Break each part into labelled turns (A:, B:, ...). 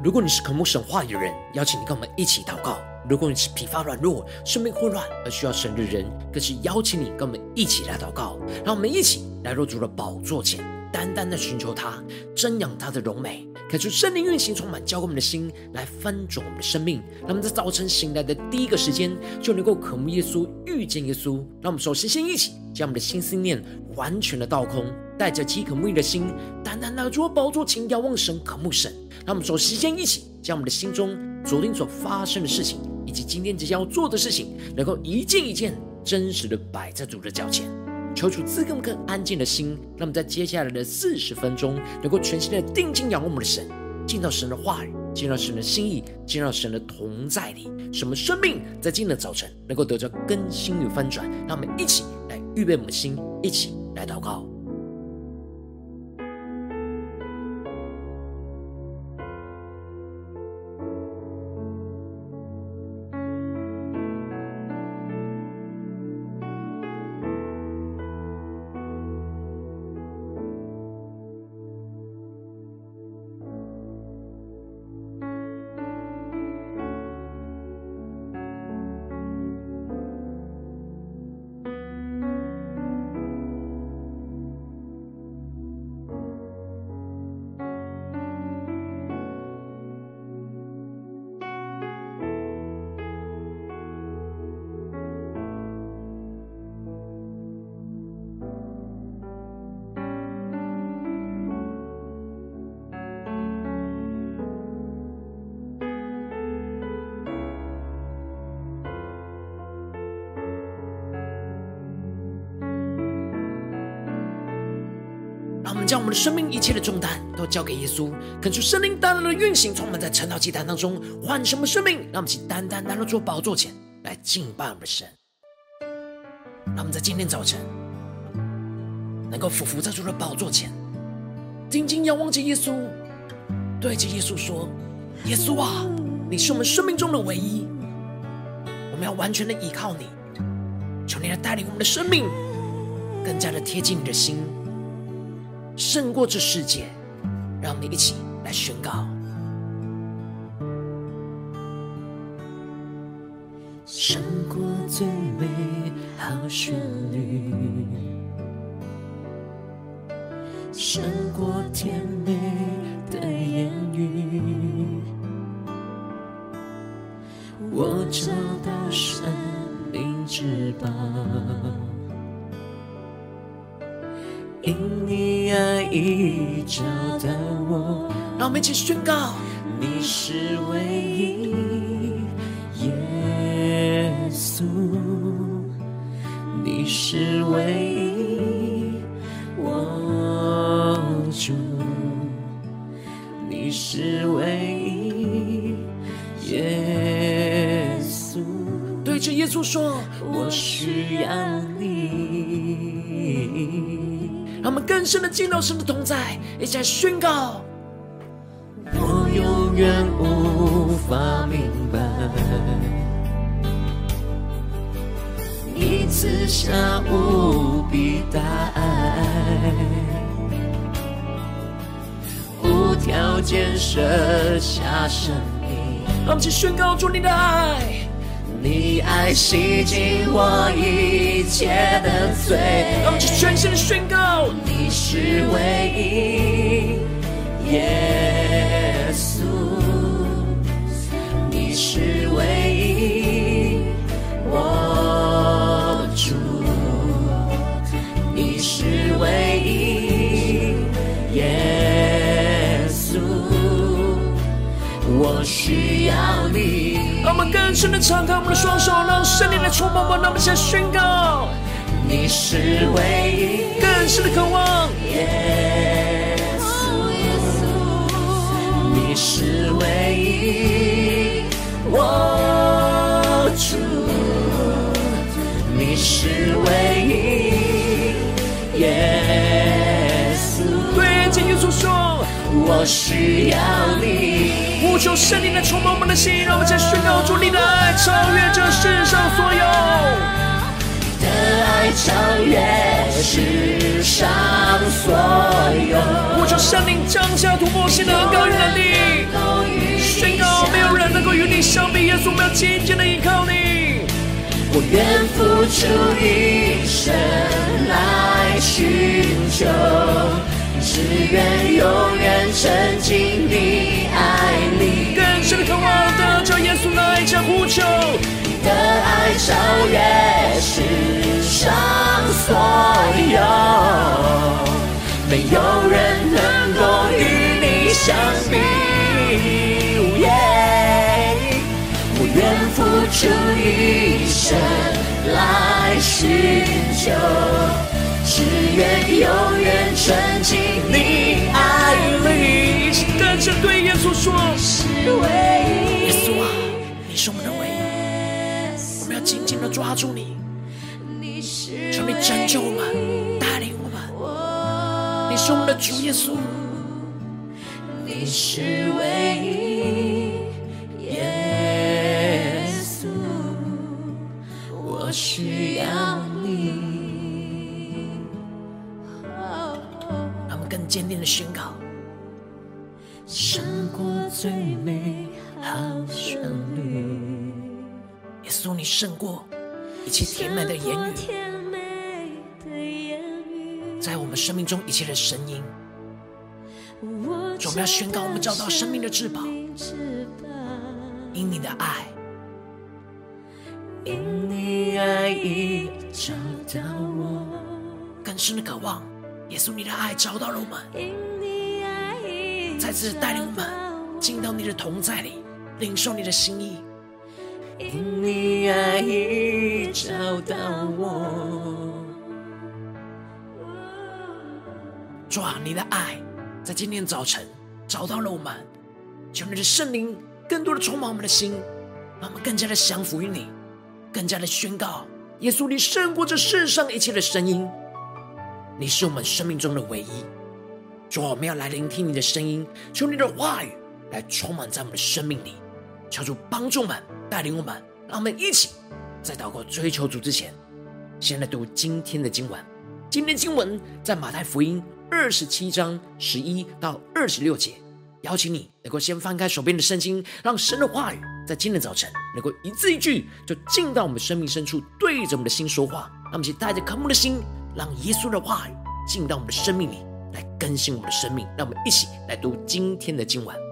A: 如果你是渴慕神话语的人，邀请你跟我们一起祷告；如果你是疲乏软弱、生命混乱而需要神的人，更是邀请你跟我们一起来祷告。让我们一起来入主的宝座前，单单的寻求他，瞻仰他的荣美，看出圣灵运行充满，浇灌我们的心，来翻转我们的生命。让我们在早晨醒来的第一个时间，就能够渴慕耶稣、遇见耶稣。让我们首先先一起将我们的心思念完全的倒空，带着饥渴慕义的心，单单拿出宝座前，仰望神、渴慕神。让我们首先先一起将我们的心中昨天所发生的事情，以及今天即将要做的事情，能够一件一件真实的摆在主的脚前，求主赐给我们更安静的心，让我们在接下来的四十分钟，能够全心的定睛仰望我们的神，见到神的话语，见到神的心意，见到神的同在里，使我们生命在今天的早晨能够得着更新与翻转。让我们一起来预备我们的心，一起来祷告。将我们的生命一切的重担都交给耶稣，恳求圣灵大大的运行，充满在晨祷祭坛当中，换什么生命？让我们请单单来到主宝座前来敬拜我们神。让我们在今天早晨能够俯伏在主的宝座前，定睛仰望着耶稣，对着耶稣说：“耶稣啊，你是我们生命中的唯一，我们要完全的依靠你，求你来带领我们的生命更加的贴近你的心。”胜过这世界，让我们一起来宣告。
B: 胜过最美好旋律，胜我，
A: 们一起宣告：
B: 你是唯一，耶稣，你是唯一，我主，你是唯一，耶稣。
A: 对着耶稣说：
B: 我需要你。
A: 让我们更深的进到神的同在，一起来宣告。
B: 下无比大爱，无条件舍下生命。
A: 让我们一起宣告主你的爱。
B: 你爱洗净我一切的罪，
A: 让我们去全心宣告，
B: 你是唯一，耶要你。
A: 让我们更深的敞开我们的双手，让圣灵来触摸我们。让我们先宣告：
B: 你是唯一，
A: 更深的渴望。
B: 耶稣，你是唯一，我主，你是唯一，耶稣。
A: 对着耶稣说：
B: 我需要你。
A: 呼求圣灵来充满我们的心，让我们再宣告主你的爱超越这世上所有。
B: 你的爱超越世上所有。
A: 呼求圣灵降下突破性的恩膏与能力，宣告没有人能够与你相比。耶稣，我们要紧紧的依靠你。
B: 我愿付出一生来寻求，只愿永远沉浸你爱里。
A: 更深的渴望的叫耶稣来这呼求，
B: 你的爱超越世上所有，没有人能够与你相比。愿付出一生来寻求，只愿永远沉浸你爱里。
A: 更深对耶
B: 稣说：
A: 耶稣啊，你是我们的唯一，我们要紧紧的抓住你。求你拯救我们，带领我们。你是我们的主耶稣，
B: 你是唯一。我需要
A: 坚定的宣告：
B: 胜过最美好旋律。
A: 耶稣，你胜过一切甜美的言语，在我们生命中一切的声音。主，我们要宣告，我们找到生命的至宝，因你的爱。
B: 因你爱已找到我，
A: 更深的渴望，耶稣，你的爱找到了我们，再次带领我们进到你的同在里，领受你的心意。
B: 因你爱已找到我，
A: 主啊，你的爱在今天早晨找到了我们，求你的圣灵更多的充满我们的心，让我们更加的降服于你。更加的宣告，耶稣，你胜过这世上一切的声音，你是我们生命中的唯一。主，我们要来聆听你的声音，求你的话语来充满在我们的生命里，求主帮助我们，带领我们，让我们一起在祷告追求主之前，先来读今天的经文。今天经文在马太福音二十七章十一到二十六节。邀请你能够先翻开手边的圣经，让神的话语在今天早晨能够一字一句就进到我们生命深处，对着我们的心说话。让我们一起带着渴慕的心，让耶稣的话语进到我们的生命里，来更新我们的生命。让我们一起来读今天的经文。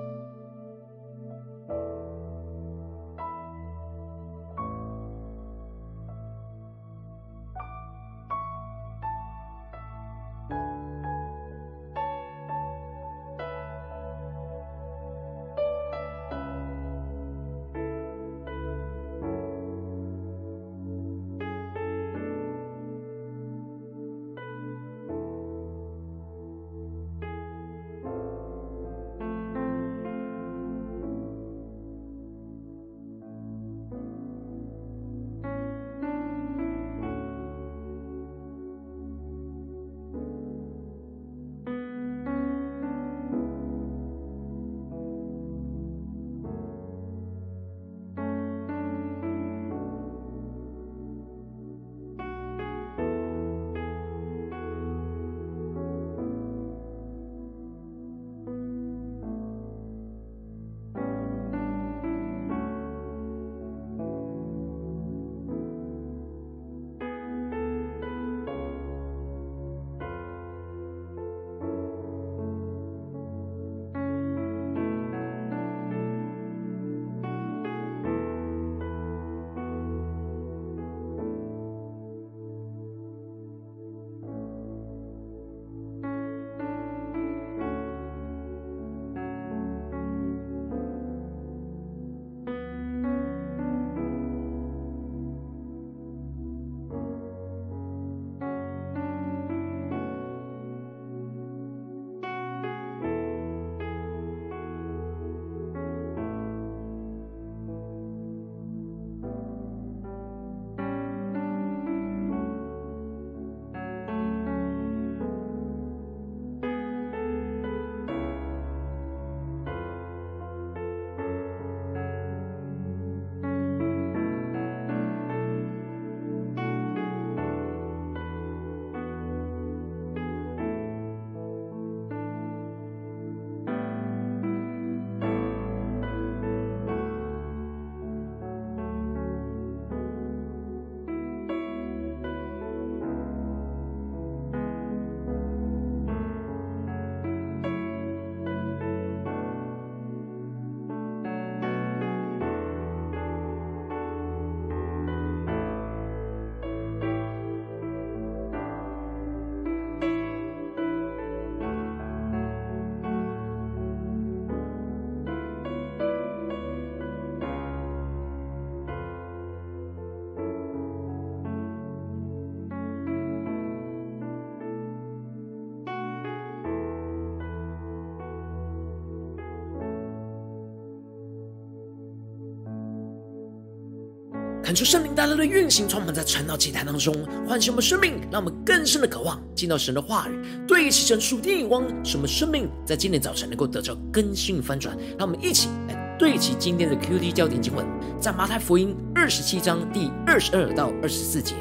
A: 恳求圣灵大大的运行，充满在传道祭坛当中，唤醒我们生命，让我们更深的渴望进到神的话语，对齐神属天眼光，使我们生命在今天早晨能够得到更新翻转。让我们一起来对齐今天的 QD 焦点经文，在马太福音二十七章第二十二到二十四节。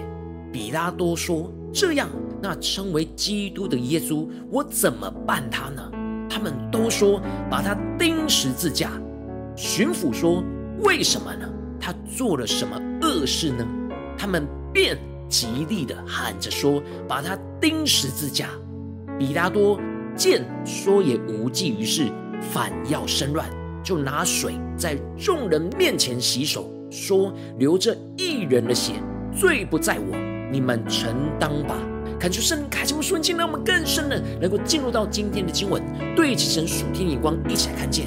A: 比拉多说：“这样，那称为基督的耶稣，我怎么办他呢？”他们都说：“把他钉十字架。”巡抚说：“为什么呢？他做了什么恶事呢？”他们便极力的喊着说：“把他钉十字架。”比拉多见说也无济于事，反要生乱，就拿水在众人面前洗手，说：“流这一人的血，罪不在我，你们承当吧。”恳求圣灵开启我们瞬间，让我们更深的能够进入到今天的经文，对齐神属天眼光，一起来看见。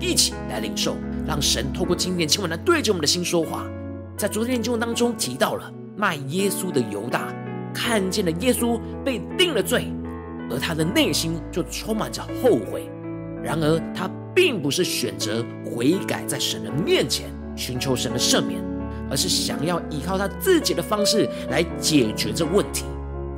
A: 一起来领受，让神透过今天经文来对着我们的心说话。在昨天的经文当中提到了卖耶稣的犹大，看见了耶稣被定了罪，而他的内心就充满着后悔。然而他并不是选择悔改，在神的面前寻求神的赦免，而是想要依靠他自己的方式来解决这问题，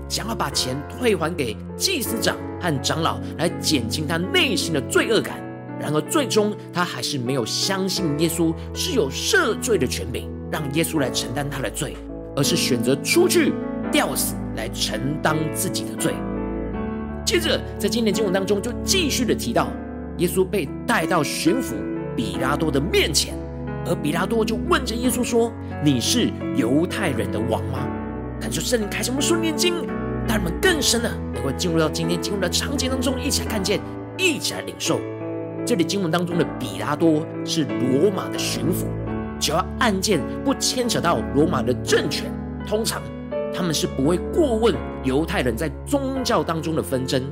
A: 想要把钱退还给祭司长和长老，来减轻他内心的罪恶感。然而，最终他还是没有相信耶稣是有赦罪的权柄，让耶稣来承担他的罪，而是选择出去吊死来承担自己的罪。接着，在今天经文当中就继续的提到，耶稣被带到巡抚比拉多的面前，而比拉多就问着耶稣说：“你是犹太人的王吗？”感受圣灵开启我们顺念经，带我们更深的能够进入到今天经文的场景当中，一起来看见，一起来领受。这里经文当中的比拉多是罗马的巡抚，只要案件不牵扯到罗马的政权，通常他们是不会过问犹太人在宗教当中的纷争。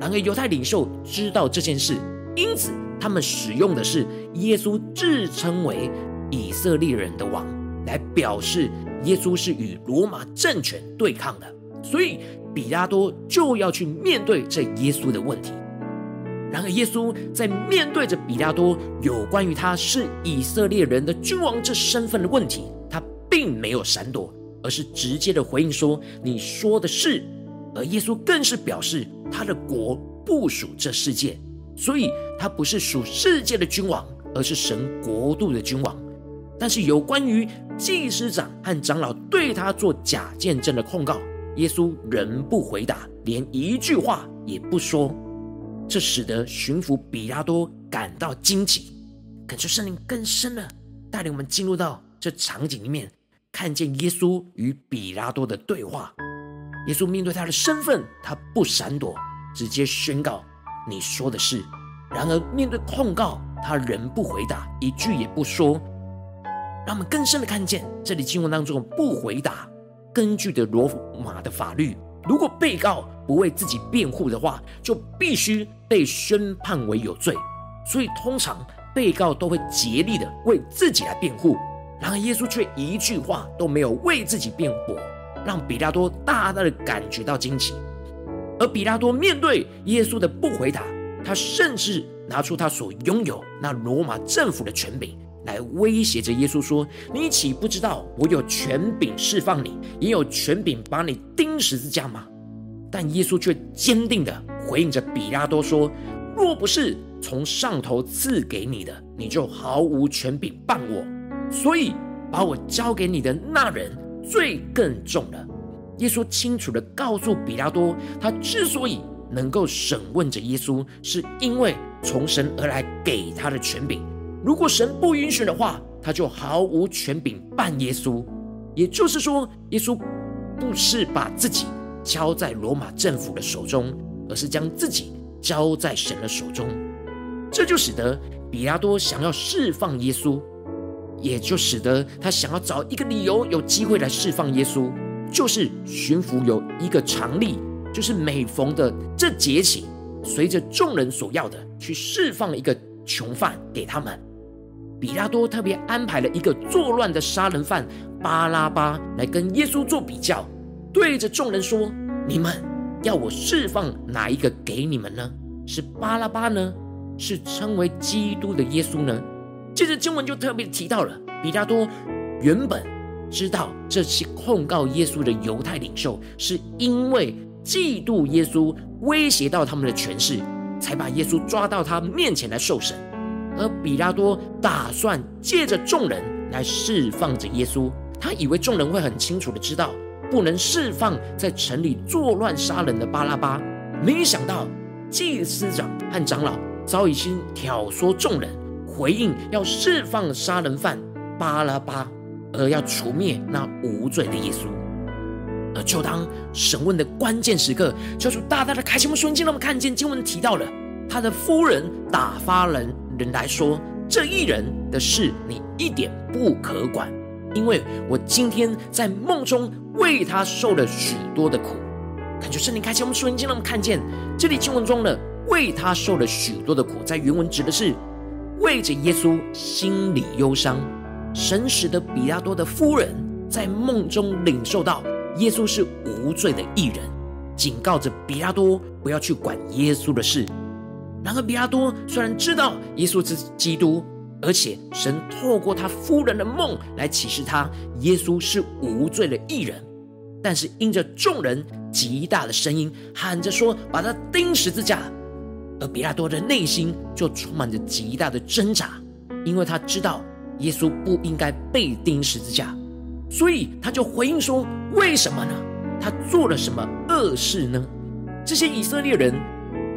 A: 然而犹太领袖知道这件事，因此他们使用的是耶稣自称为以色列人的王，来表示耶稣是与罗马政权对抗的。所以比拉多就要去面对这耶稣的问题。然而，耶稣在面对着比拉多有关于他是以色列人的君王这身份的问题，他并没有闪躲，而是直接的回应说：“你说的是。”而耶稣更是表示，他的国不属这世界，所以他不是属世界的君王，而是神国度的君王。但是，有关于祭司长和长老对他做假见证的控告，耶稣仍不回答，连一句话也不说。这使得巡抚比拉多感到惊奇，感受圣灵更深了，带领我们进入到这场景里面，看见耶稣与比拉多的对话。耶稣面对他的身份，他不闪躲，直接宣告：“你说的是。”然而面对控告，他仍不回答，一句也不说。让我们更深的看见这里经文当中不回答，根据的罗马的法律。如果被告不为自己辩护的话，就必须被宣判为有罪。所以通常被告都会竭力的为自己来辩护。然而耶稣却一句话都没有为自己辩驳，让比拉多大大的感觉到惊奇。而比拉多面对耶稣的不回答，他甚至拿出他所拥有那罗马政府的权柄。来威胁着耶稣说：“你岂不知道我有权柄释放你，也有权柄把你钉十字架吗？”但耶稣却坚定地回应着比拉多说：“若不是从上头赐给你的，你就毫无权柄办我。所以把我交给你的那人罪更重了。”耶稣清楚地告诉比拉多，他之所以能够审问着耶稣，是因为从神而来给他的权柄。如果神不允许的话，他就毫无权柄办耶稣。也就是说，耶稣不是把自己交在罗马政府的手中，而是将自己交在神的手中。这就使得比拉多想要释放耶稣，也就使得他想要找一个理由，有机会来释放耶稣。就是巡抚有一个常例，就是每逢的这节期，随着众人所要的，去释放一个囚犯给他们。比拉多特别安排了一个作乱的杀人犯巴拉巴来跟耶稣做比较，对着众人说：“你们要我释放哪一个给你们呢？是巴拉巴呢？是称为基督的耶稣呢？”接着经文就特别提到了，比拉多原本知道这些控告耶稣的犹太领袖，是因为嫉妒耶稣，威胁到他们的权势，才把耶稣抓到他面前来受审。而比拉多打算借着众人来释放着耶稣，他以为众人会很清楚的知道，不能释放在城里作乱杀人的巴拉巴。没想到祭司长和长老早已经挑唆众人，回应要释放杀人犯巴拉巴。而要除灭那无罪的耶稣，而就当审问的关键时刻，教主大大的开启我们瞬间，让我们看见经文提到了他的夫人打发人人来说：“这一人的事你一点不可管，因为我今天在梦中为他受了许多的苦。”感觉圣灵开启我们瞬间，让我们看见这里经文中的“为他受了许多的苦”在原文指的是为着耶稣心里忧伤。神使得比拉多的夫人在梦中领受到耶稣是无罪的义人，警告着比拉多不要去管耶稣的事。然而，比拉多虽然知道耶稣是基督，而且神透过他夫人的梦来启示他耶稣是无罪的义人，但是因着众人极大的声音喊着说把他钉十字架，而比拉多的内心就充满着极大的挣扎，因为他知道。耶稣不应该被钉十字架，所以他就回应说：“为什么呢？他做了什么恶事呢？”这些以色列人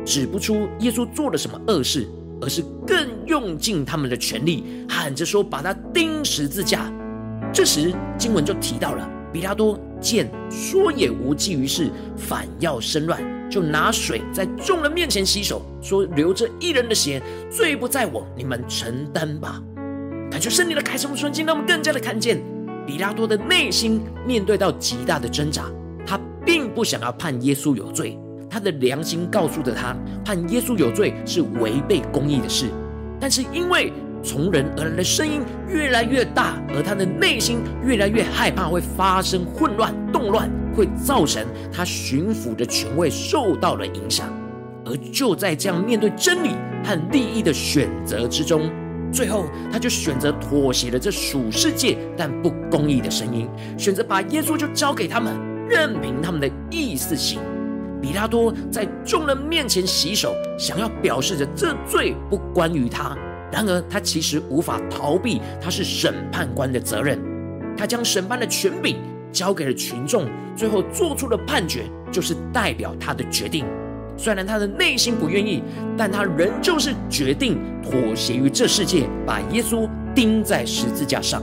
A: 指不出耶稣做了什么恶事，而是更用尽他们的全力，喊着说：“把他钉十字架。”这时经文就提到了比拉多见说也无济于事，反要生乱，就拿水在众人面前洗手，说：“流这一人的血，罪不在我，你们承担吧。”感觉圣灵的开启瞬间，让我们更加的看见比拉多的内心面对到极大的挣扎。他并不想要判耶稣有罪，他的良心告诉着他，判耶稣有罪是违背公义的事。但是因为从人而来的声音越来越大，而他的内心越来越害怕会发生混乱、动乱，会造成他巡抚的权位受到了影响。而就在这样面对真理和利益的选择之中。最后，他就选择妥协了这属世界但不公义的声音，选择把耶稣就交给他们，任凭他们的意思行。比拉多在众人面前洗手，想要表示着这罪不关于他。然而，他其实无法逃避他是审判官的责任。他将审判的权柄交给了群众，最后做出的判决就是代表他的决定。虽然他的内心不愿意，但他仍旧是决定妥协于这世界，把耶稣钉在十字架上。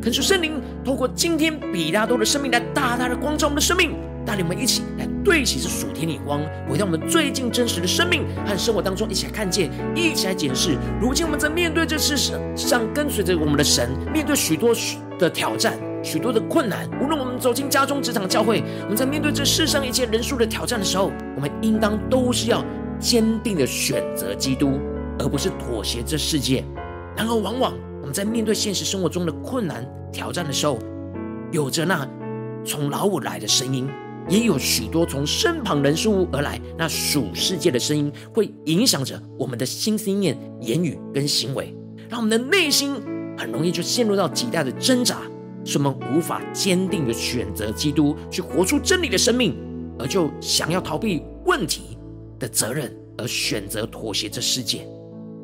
A: 恳求圣灵透过今天比拉多的生命来大大的光照我们的生命，带领我们一起来对齐这属天的光，回到我们最近真实的生命和生活当中，一起来看见，一起来检视。如今我们在面对这世上跟随着我们的神，面对许多的挑战。许多的困难，无论我们走进家中、职场、教会，我们在面对这世上一切人数的挑战的时候，我们应当都是要坚定的选择基督，而不是妥协这世界。然而，往往我们在面对现实生活中的困难挑战的时候，有着那从老我来的声音，也有许多从身旁人事物而来那属世界的声音，会影响着我们的心思念、言语跟行为，让我们的内心很容易就陷入到极大的挣扎。使我们无法坚定的选择基督，去活出真理的生命，而就想要逃避问题的责任，而选择妥协这世界。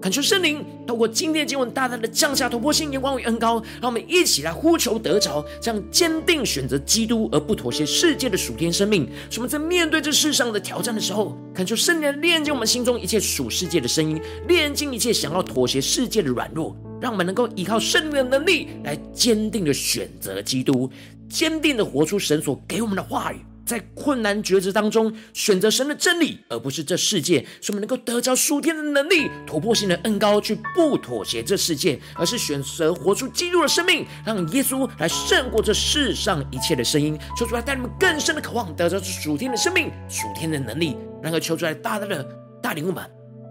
A: 恳求圣灵透过今天的经文，大大的降下突破性眼光与恩膏，让我们一起来呼求得着，这样坚定选择基督而不妥协世界的属天生命。使我们在面对这世上的挑战的时候，恳求圣灵炼净我们心中一切属世界的声音，炼净一切想要妥协世界的软弱。让我们能够依靠圣灵的能力，来坚定的选择基督，坚定的活出神所给我们的话语，在困难抉择当中选择神的真理，而不是这世界，使我们能够得着属天的能力，突破性的恩膏，去不妥协这世界，而是选择活出基督的生命，让耶稣来胜过这世上一切的声音。求主来带你们更深的渴望，得着这属天的生命、属天的能力，然后求主来大大的带领我们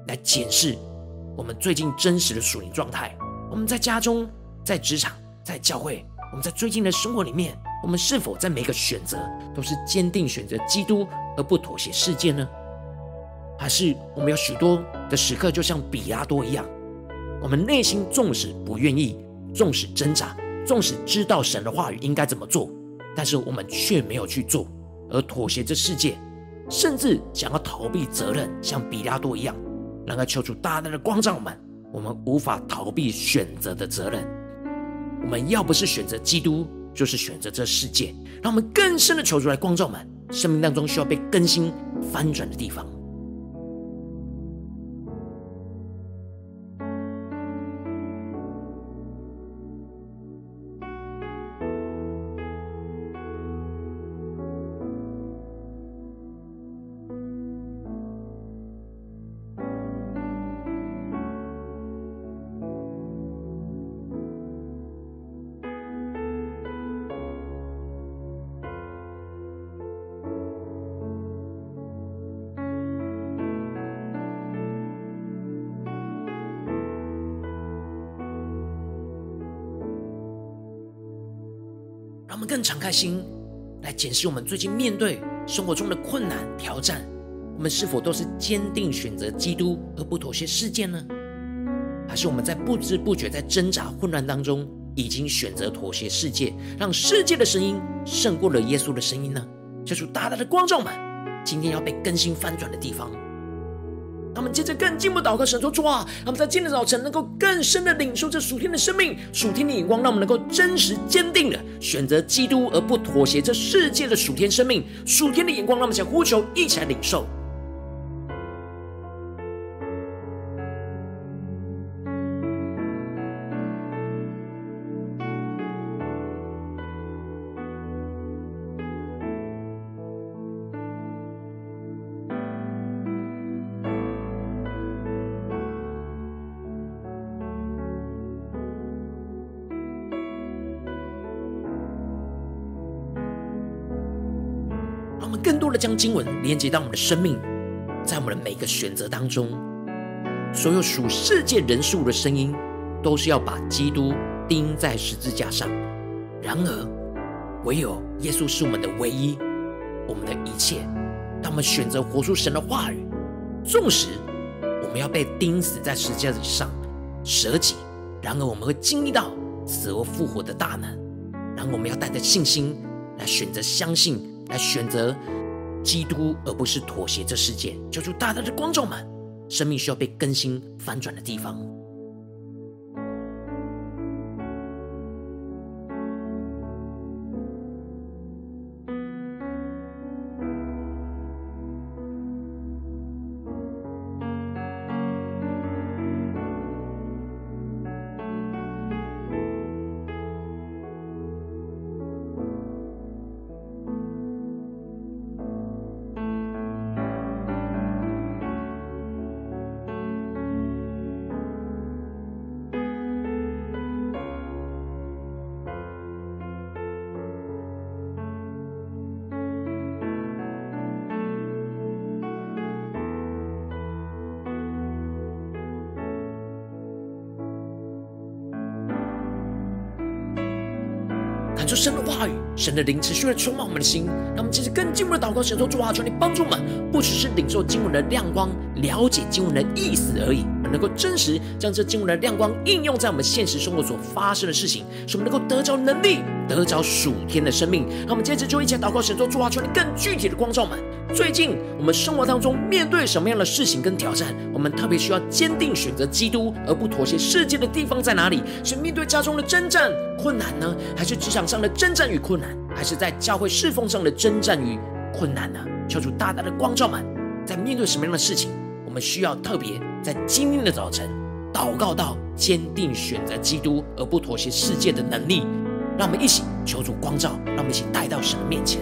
A: 来检视我们最近真实的属灵状态。我们在家中、在职场、在教会，我们在最近的生活里面，我们是否在每个选择都是坚定选择基督而不妥协世界呢？还是我们有许多的时刻，就像比拉多一样，我们内心纵使不愿意，纵使挣扎，纵使知道神的话语应该怎么做，但是我们却没有去做，而妥协这世界，甚至想要逃避责任，像比拉多一样。然而，求主大大的光照我们，我们无法逃避选择的责任。我们要不是选择基督，就是选择这世界。让我们更深的求主来光照我们，生命当中需要被更新翻转的地方。心，来检视我们最近面对生活中的困难挑战，我们是否都是坚定选择基督而不妥协世界呢？还是我们在不知不觉在挣扎混乱当中，已经选择妥协世界，让世界的声音胜过了耶稣的声音呢？求主大大的光照们，今天要被更新翻转的地方。他们接着更进一步祷告，神说：“主啊，他们在今天早晨能够更深的领受这属天的生命、属天的眼光，让我们能够真实坚定的选择基督，而不妥协这世界的属天生命、属天的眼光。让我们想呼求，一起来领受。”的将经文连接到我们的生命，在我们的每个选择当中，所有属世界人事物的声音，都是要把基督钉在十字架上。然而，唯有耶稣是我们的唯一，我们的一切。当我们选择活出神的话语，纵使我们要被钉死在十字架上舍己，然而我们会经历到死而复活的大能。然后我们要带着信心来选择相信，来选择。基督，而不是妥协这世界，求主大大的光照们，生命需要被更新翻转的地方。神的灵持续的充满我们的心，让我们其实更进一步的祷告，神说主啊，求你帮助我们，不只是领受经文的亮光，了解经文的意思而已，而能够真实将这经文的亮光应用在我们现实生活所发生的事情，使我们能够得着能力，得着属天的生命。那我们接着就一起祷告，神说主啊，求你更具体的光照我们。最近我们生活当中面对什么样的事情跟挑战？我们特别需要坚定选择基督，而不妥协世界的地方在哪里？是面对家中的征战困难呢，还是职场上的征战与困难，还是在教会侍奉上的征战与困难呢？求主大大的光照们，在面对什么样的事情，我们需要特别在今天的早晨祷告到坚定选择基督，而不妥协世界的能力。让我们一起求主光照，让我们一起带到神的面前。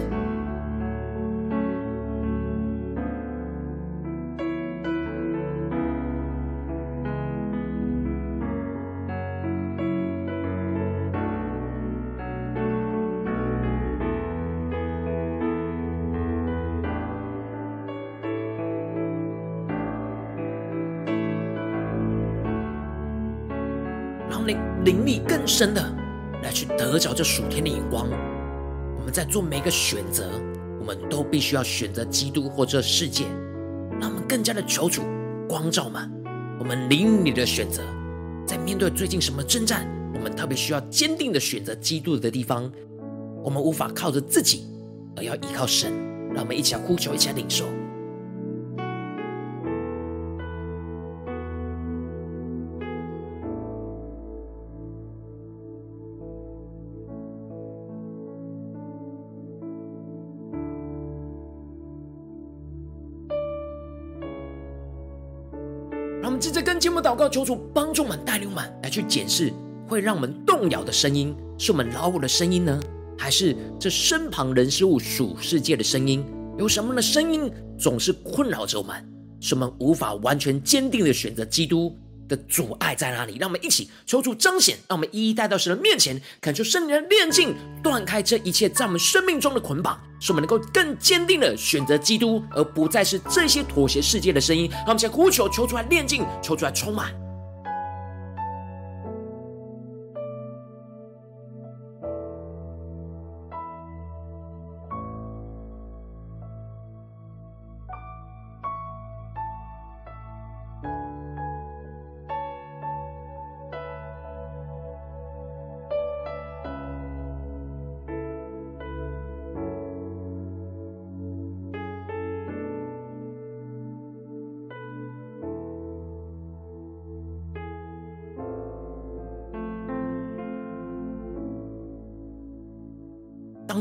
A: 深的来去得着这属天的眼光。我们在做每一个选择，我们都必须要选择基督或这世界。让我们更加的求主光照们，我们灵里的选择，在面对最近什么征战，我们们特别需要坚定的选择基督的地方。我们无法靠着自己，而要依靠神。让我们一起来呼求，一起来领受。们接着跟节目祷告，求主帮助我们带领我们来去检视，会让我们动摇的声音，是我们老我的声音呢？还是这身旁人事物属世界的声音？有什么样的声音总是困扰着我们，使我们无法完全坚定的选择基督的阻碍在哪里？让我们一起求主彰显，让我们一一带到神的面前，恳求圣灵的炼净，断开这一切在我们生命中的捆绑，使我们能够更坚定的选择基督，而不再是这些妥协世界的声音。让我们先呼求，求出来炼净，求出来充满。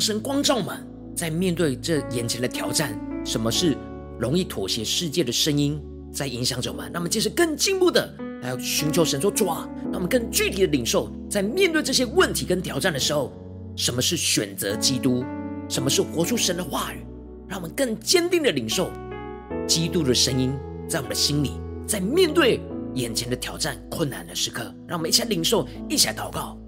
A: 神光照我们，在面对这眼前的挑战，什么是容易妥协世界的声音在影响着我们？那么，接着更进步的来要寻求神说主啊，让我们更具体的领受，在面对这些问题跟挑战的时候，什么是选择基督？什么是活出神的话语？让我们更坚定的领受基督的声音，在我们的心里，在面对眼前的挑战、困难的时刻，让我们一起来领受，一起来祷告。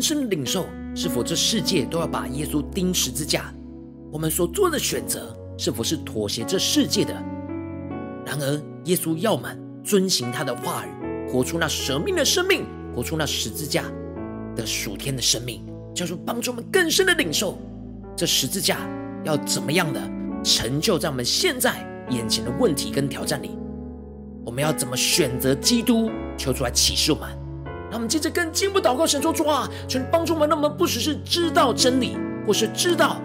A: 深的领受，是否这世界都要把耶稣钉十字架？我们所做的选择，是否是妥协这世界的？然而，耶稣要我们遵行他的话语，活出那舍命的生命，活出那十字架的属天的生命，就是帮助我们更深的领受这十字架要怎么样的成就在我们现在眼前的问题跟挑战里。我们要怎么选择基督？求出来启示我们。让我们接着更进一步祷告，神说主啊，求你帮助我们，让我们不只是知道真理，或是知道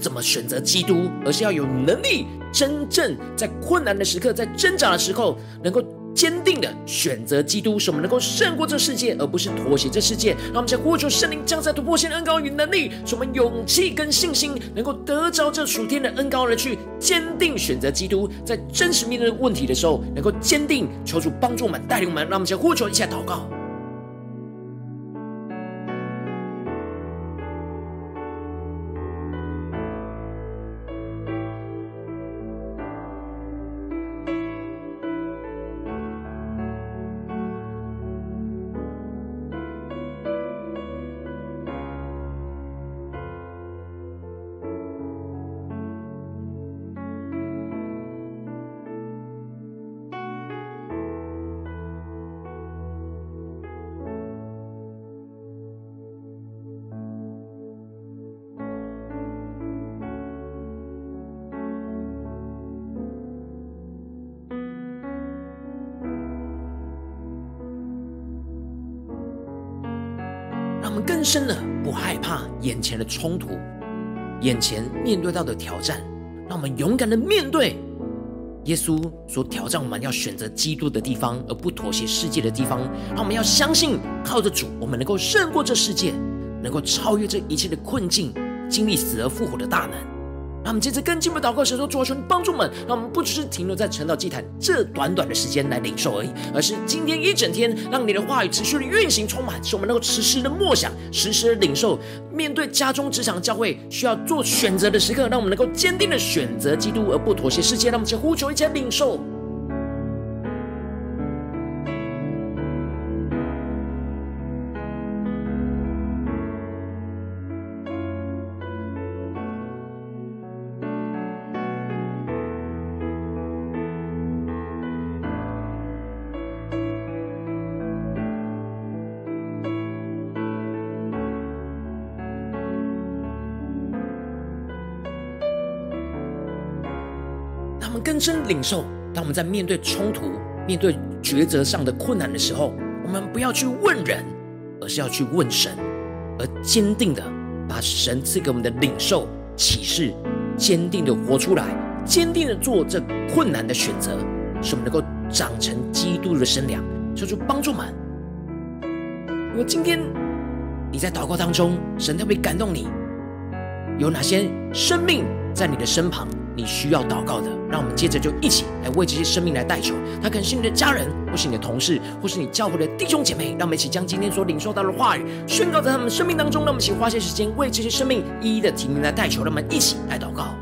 A: 怎么选择基督，而是要有能力，真正在困难的时刻，在挣扎的时候，能够坚定的选择基督，使我们能够胜过这世界，而不是妥协这世界。让我们再呼求圣灵降下突破性的恩膏与能力，使我们勇气跟信心能够得着这属天的恩膏，而去坚定选择基督，在真实面对问题的时候，能够坚定求主帮助我们带领我们。让我们再呼求一下祷告。深的不害怕眼前的冲突，眼前面对到的挑战，让我们勇敢的面对耶稣说挑战我们要选择基督的地方，而不妥协世界的地方。让我们要相信，靠着主，我们能够胜过这世界，能够超越这一切的困境，经历死而复活的大能。让我们接着更进一步祷告，神说：“主啊，求你帮助我们，让我们不只是停留在晨祷祭坛这短短的时间来领受而已，而是今天一整天，让你的话语持续的运行充满，使我们能够时时的默想，实时的领受。面对家中、职场、教会需要做选择的时刻，让我们能够坚定的选择基督，而不妥协世界。让我们先呼求，一起领受。深领受，当我们在面对冲突、面对抉择上的困难的时候，我们不要去问人，而是要去问神，而坚定的把神赐给我们的领受启示，坚定的活出来，坚定的做这困难的选择，使我们能够长成基督的身量。求主帮助们。我今天你在祷告当中，神特别感动你，有哪些生命在你的身旁？你需要祷告的，让我们接着就一起来为这些生命来代求。他可能是你的家人，或是你的同事，或是你教会的弟兄姐妹。让我们一起将今天所领受到的话语宣告在他们生命当中。让我们一起花些时间为这些生命一一的提名来代求。让我们一起来祷告。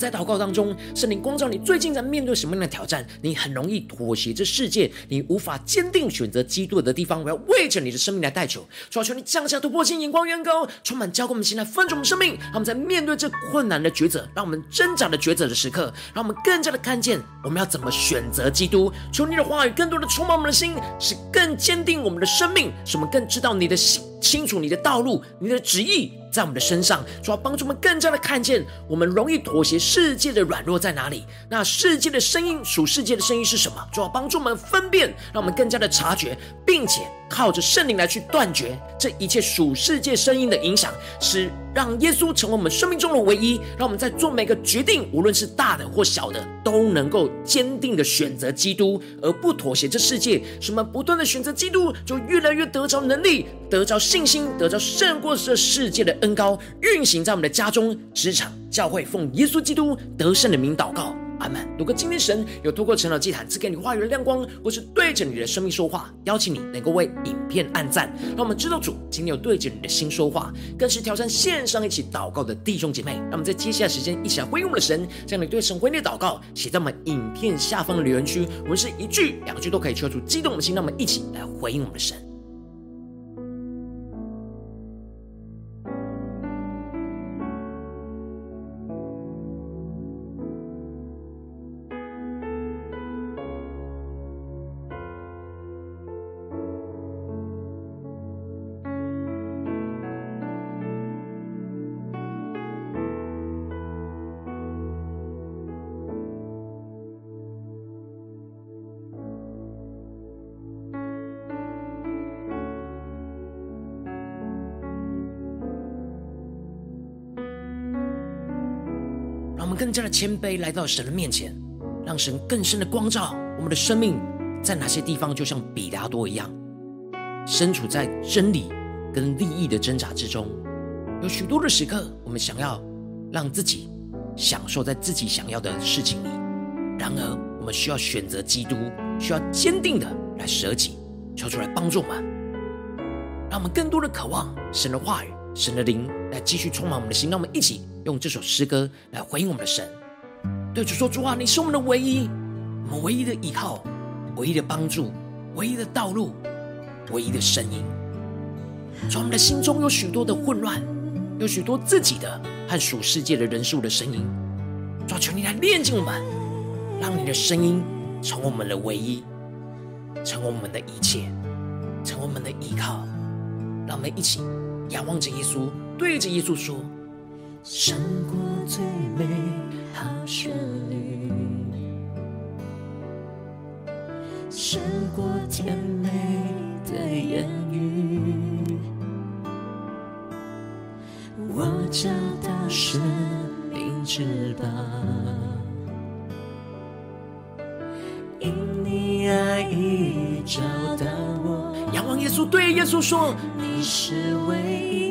A: 在祷告当中，圣灵光照你最近在面对什么样的挑战？你很容易妥协这世界，你无法坚定选择基督的地方。我要为着你的生命来代求，主要，求你降下突破性眼光，远高，充满交给我们心来分盛我们生命。让我们在面对这困难的抉择，让我们挣扎的抉择的时刻，让我们更加的看见我们要怎么选择基督。求你的话语更多的充满我们的心，使更坚定我们的生命，使我们更知道你的心，清楚你的道路，你的旨意。在我们的身上，主要帮助我们更加的看见我们容易妥协世界的软弱在哪里。那世界的声音，属世界的声音是什么？主要帮助我们分辨，让我们更加的察觉，并且靠着圣灵来去断绝这一切属世界声音的影响，使让耶稣成为我们生命中的唯一。让我们在做每个决定，无论是大的或小的，都能够坚定的选择基督，而不妥协这世界。使我们不断的选择基督，就越来越得着能力，得着信心，得着胜过这世界的。恩膏运行在我们的家中、职场、教会，奉耶稣基督得胜的名祷告，阿门。如果今天神有透过晨祷祭坛赐给你话语的亮光，或是对着你的生命说话，邀请你能够为影片按赞，让我们知道主今天有对着你的心说话，更是挑战线上一起祷告的弟兄姐妹。让我们在接下来时间一起来回应我们的神，将你对神回应的祷告写在我们影片下方的留言区，我们是一句两句都可以敲出激动的心，让我们一起来回应我们的神。更加的谦卑来到神的面前，让神更深的光照我们的生命，在哪些地方就像彼拉多一样，身处在真理跟利益的挣扎之中。有许多的时刻，我们想要让自己享受在自己想要的事情里，然而我们需要选择基督，需要坚定的来舍己，求主来帮助我们，让我们更多的渴望神的话语。神的灵来继续充满我们的心，让我们一起用这首诗歌来回应我们的神。对主说：“主啊，你是我们的唯一，我们唯一的依靠，唯一的帮助，唯一的道路，唯一的声音。”从我们的心中有许多的混乱，有许多自己的和属世界的人数的声音。主啊，求你来炼净我们，让你的声音成为我们的唯一，成为我们的一切，成为我们的依靠。让我们一起。仰望着耶稣，对着耶稣说：“
B: 胜过最美好旋律，胜过甜美的言语，我找到生命之宝，因你爱已找到我。”
A: 仰望耶稣，对耶稣说：“
B: 你是唯一。”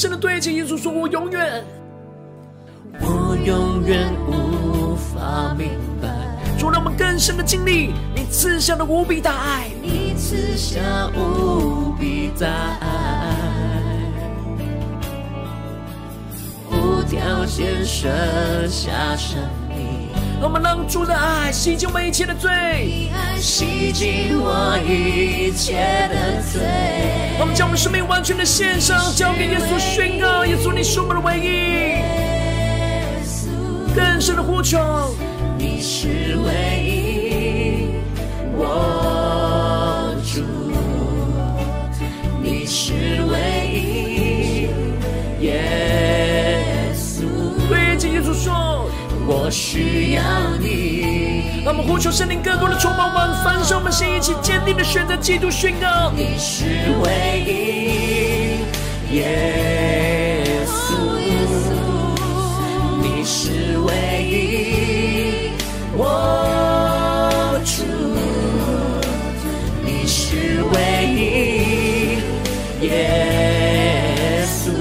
A: 深的对着耶稣说：“我永远，
B: 我永远无法明白。”
A: 主，让我们更深的经历你赐下的无比大爱，
B: 你赐下无比大爱，无条件舍下生命，
A: 让我们让主的爱洗净我们一切的罪，
B: 洗净我一切的罪。
A: 我们将我们生命完全的献上，交给耶稣宣告：耶稣，你是我们的唯一。更深的呼求。
B: 你是唯一，我
A: 让
B: 我
A: 们呼求圣灵更多的充满我们，焚烧我们心，一起坚定的选择基督宣告。
B: 你是唯一，耶稣，你是唯一。我主，你是唯一，耶稣。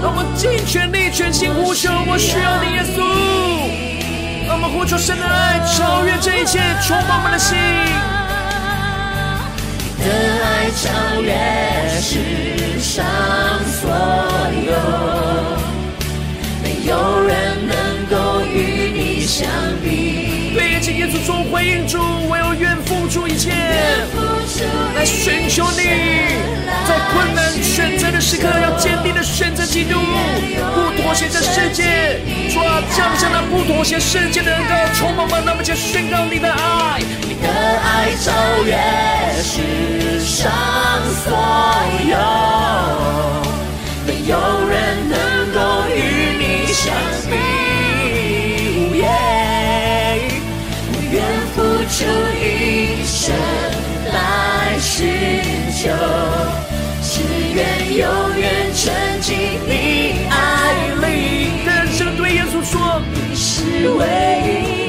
A: 让我们尽全力、全心呼求，我需要你，耶稣。呼求神的爱，超越这一切，充满我们的心。
B: 你的爱超越世上所有，没有人能够与你相比。
A: 耶稣做回应主，我有愿付出一切。来寻求你，在困难选择的时刻，要坚定的选择基督，不妥协这世界，主啊，降下那不妥协世界的恩膏，充满吧，那么就宣告你的爱，
B: 你的爱超越世上所有，没有人能够与你相比。是唯一。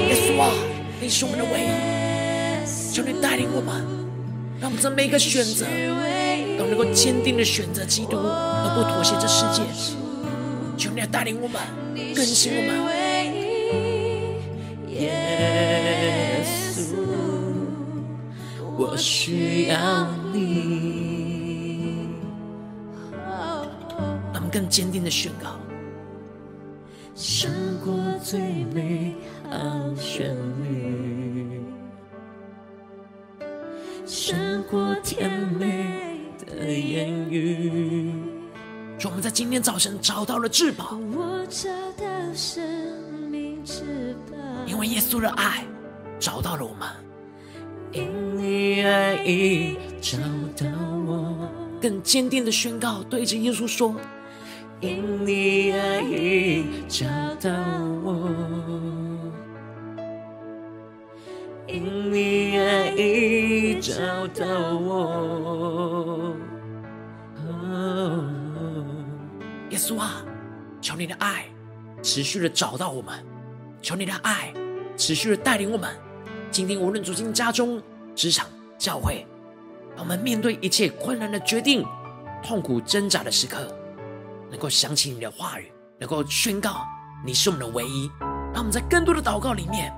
A: 耶稣啊，你是我们的唯一。求你带领我们，让我们在每一个选择都能够坚定的选择基督，而不妥协这世界。求你来带领我们，更新我们。
B: 耶稣我需要你，
A: 我们更坚定的宣告，
B: 胜过最美好旋律，胜过甜美的言语。
A: 说我们在今天早晨找到了至宝，
B: 我找到生命至宝，
A: 因为耶稣的爱找到了我们。
B: 因你爱已找到我，
A: 更坚定的宣告，对着耶稣说：
B: 因你爱已找到我，因你爱已找到我。
A: 耶稣啊，求你的爱持续的找到我们，求你的爱持续的带领我们。今天无论走进家中、职场、教会，我们面对一切困难的决定、痛苦挣扎的时刻，能够想起你的话语，能够宣告你是我们的唯一。让我们在更多的祷告里面，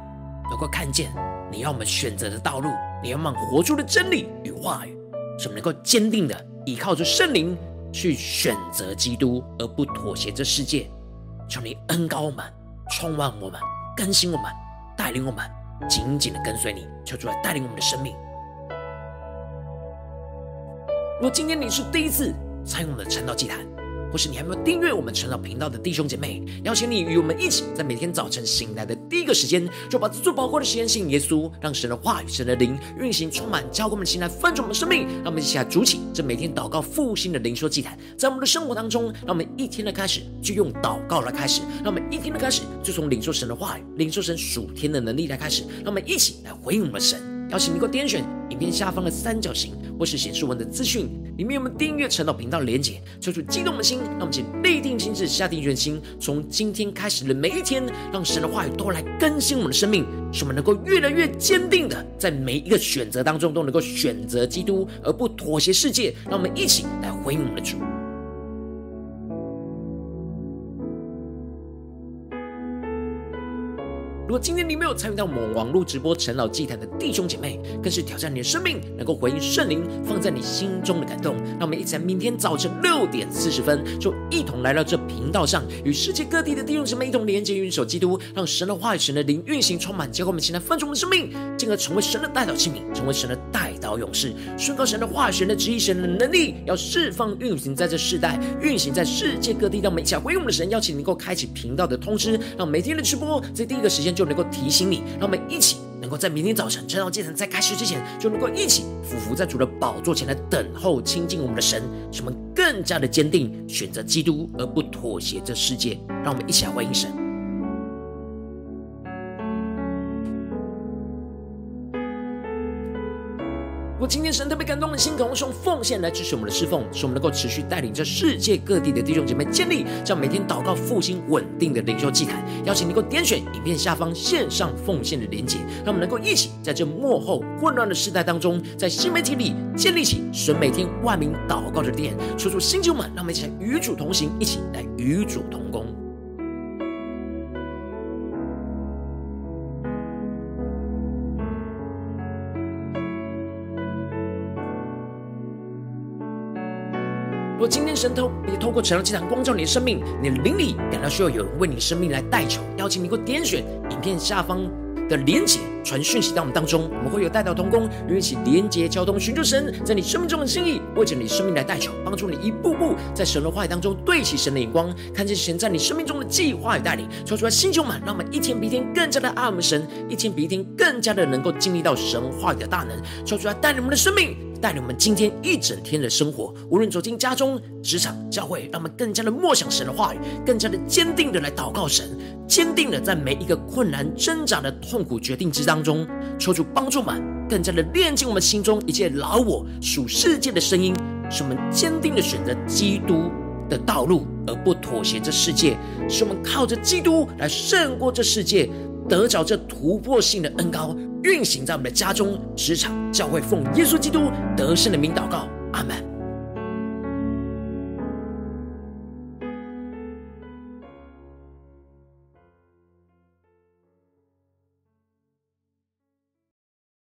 A: 能够看见你要我们选择的道路，你要我们活出的真理与话语，使我们能够坚定的依靠着圣灵去选择基督，而不妥协这世界。求你恩膏我们，充满我们，更新我们，带领我们。紧紧的跟随你，求主来带领我们的生命。如果今天你是第一次参与我们的晨祷祭坛，或是你还没有订阅我们晨祷频道的弟兄姐妹，邀请你与我们一起，在每天早晨醒来的第一个时间，就把这最宝贵的时间献给耶稣，让神的话语、神的灵运行充满，教灌我们的心来翻转我们的生命。让我们一起来主起这每天祷告复兴的灵说祭坛，在我们的生活当中，让我们一天的开始就用祷告来开始，让我们一天的开始就从领受神的话语、领受神属天的能力来开始，让我们一起来回应我们神。邀请你能够点选影片下方的三角形，或是显示文的资讯，里面有我们订阅陈祷频道连结。抽出激动的心，让我们请立定心智，下定决心，从今天开始的每一天，让神的话语都来更新我们的生命，使我们能够越来越坚定的，在每一个选择当中都能够选择基督，而不妥协世界。让我们一起来回应我们的主。如果今天你没有参与到我们网络直播陈老祭坛的弟兄姐妹，更是挑战你的生命，能够回应圣灵放在你心中的感动。让我们一起在明天早晨六点四十分，就一同来到这频道上，与世界各地的弟兄姐妹一同连接、运手基督，让神的话语、神的灵运行充满，结果我们现在分出我们的生命，进而成为神的代祷器皿，成为神的代祷勇士，宣告神的话语、神的旨意、神的能力，要释放运行在这世代，运行在世界各地。让我们一起来回应我们的神，邀请你能够开启频道的通知，让每天的直播在第一个时间就。能够提醒你，让我们一起能够在明天早晨晨祷祭坛在开始之前，就能够一起俯伏在主的宝座前来等候亲近我们的神，使我们更加的坚定选择基督，而不妥协这世界。让我们一起来欢迎神。我今天神特别感动的心，渴望用奉献来支持我们的侍奉，使我们能够持续带领着世界各地的弟兄姐妹建立这样每天祷告复兴稳定的灵修祭坛。邀请能够点选影片下方线上奉献的连结，让我们能够一起在这幕后混乱的时代当中，在新媒体里建立起神每天万名祷告的殿。说出新旧们，让我们一起来与主同行，一起来与主同工。神透也透过晨祷祭坛光照你的生命，你的灵里感到需要有人为你的生命来代求，邀请你给我点选影片下方的连结，传讯息到我们当中，我们会有代祷同工，与一起连结交通，寻求神在你生命中的心意，为着你生命来代求，帮助你一步步在神的话语当中对齐神的眼光，看见神在你生命中的计划与带领，说出来心胸满，让我们一天比一天更加的爱我们神，一天比一天更加的能够经历到神话语的大能，说出来带领我们的生命。带领我们今天一整天的生活，无论走进家中、职场、教会，让我们更加的默想神的话语，更加的坚定的来祷告神，坚定的在每一个困难挣扎的痛苦决定之当中，求主帮助们，更加的炼净我们心中一切老我属世界的声音，使我们坚定的选择基督的道路，而不妥协这世界，使我们靠着基督来胜过这世界。得着这突破性的恩高，运行在我们的家中、职场、教会，奉耶稣基督得胜的名祷告，阿门。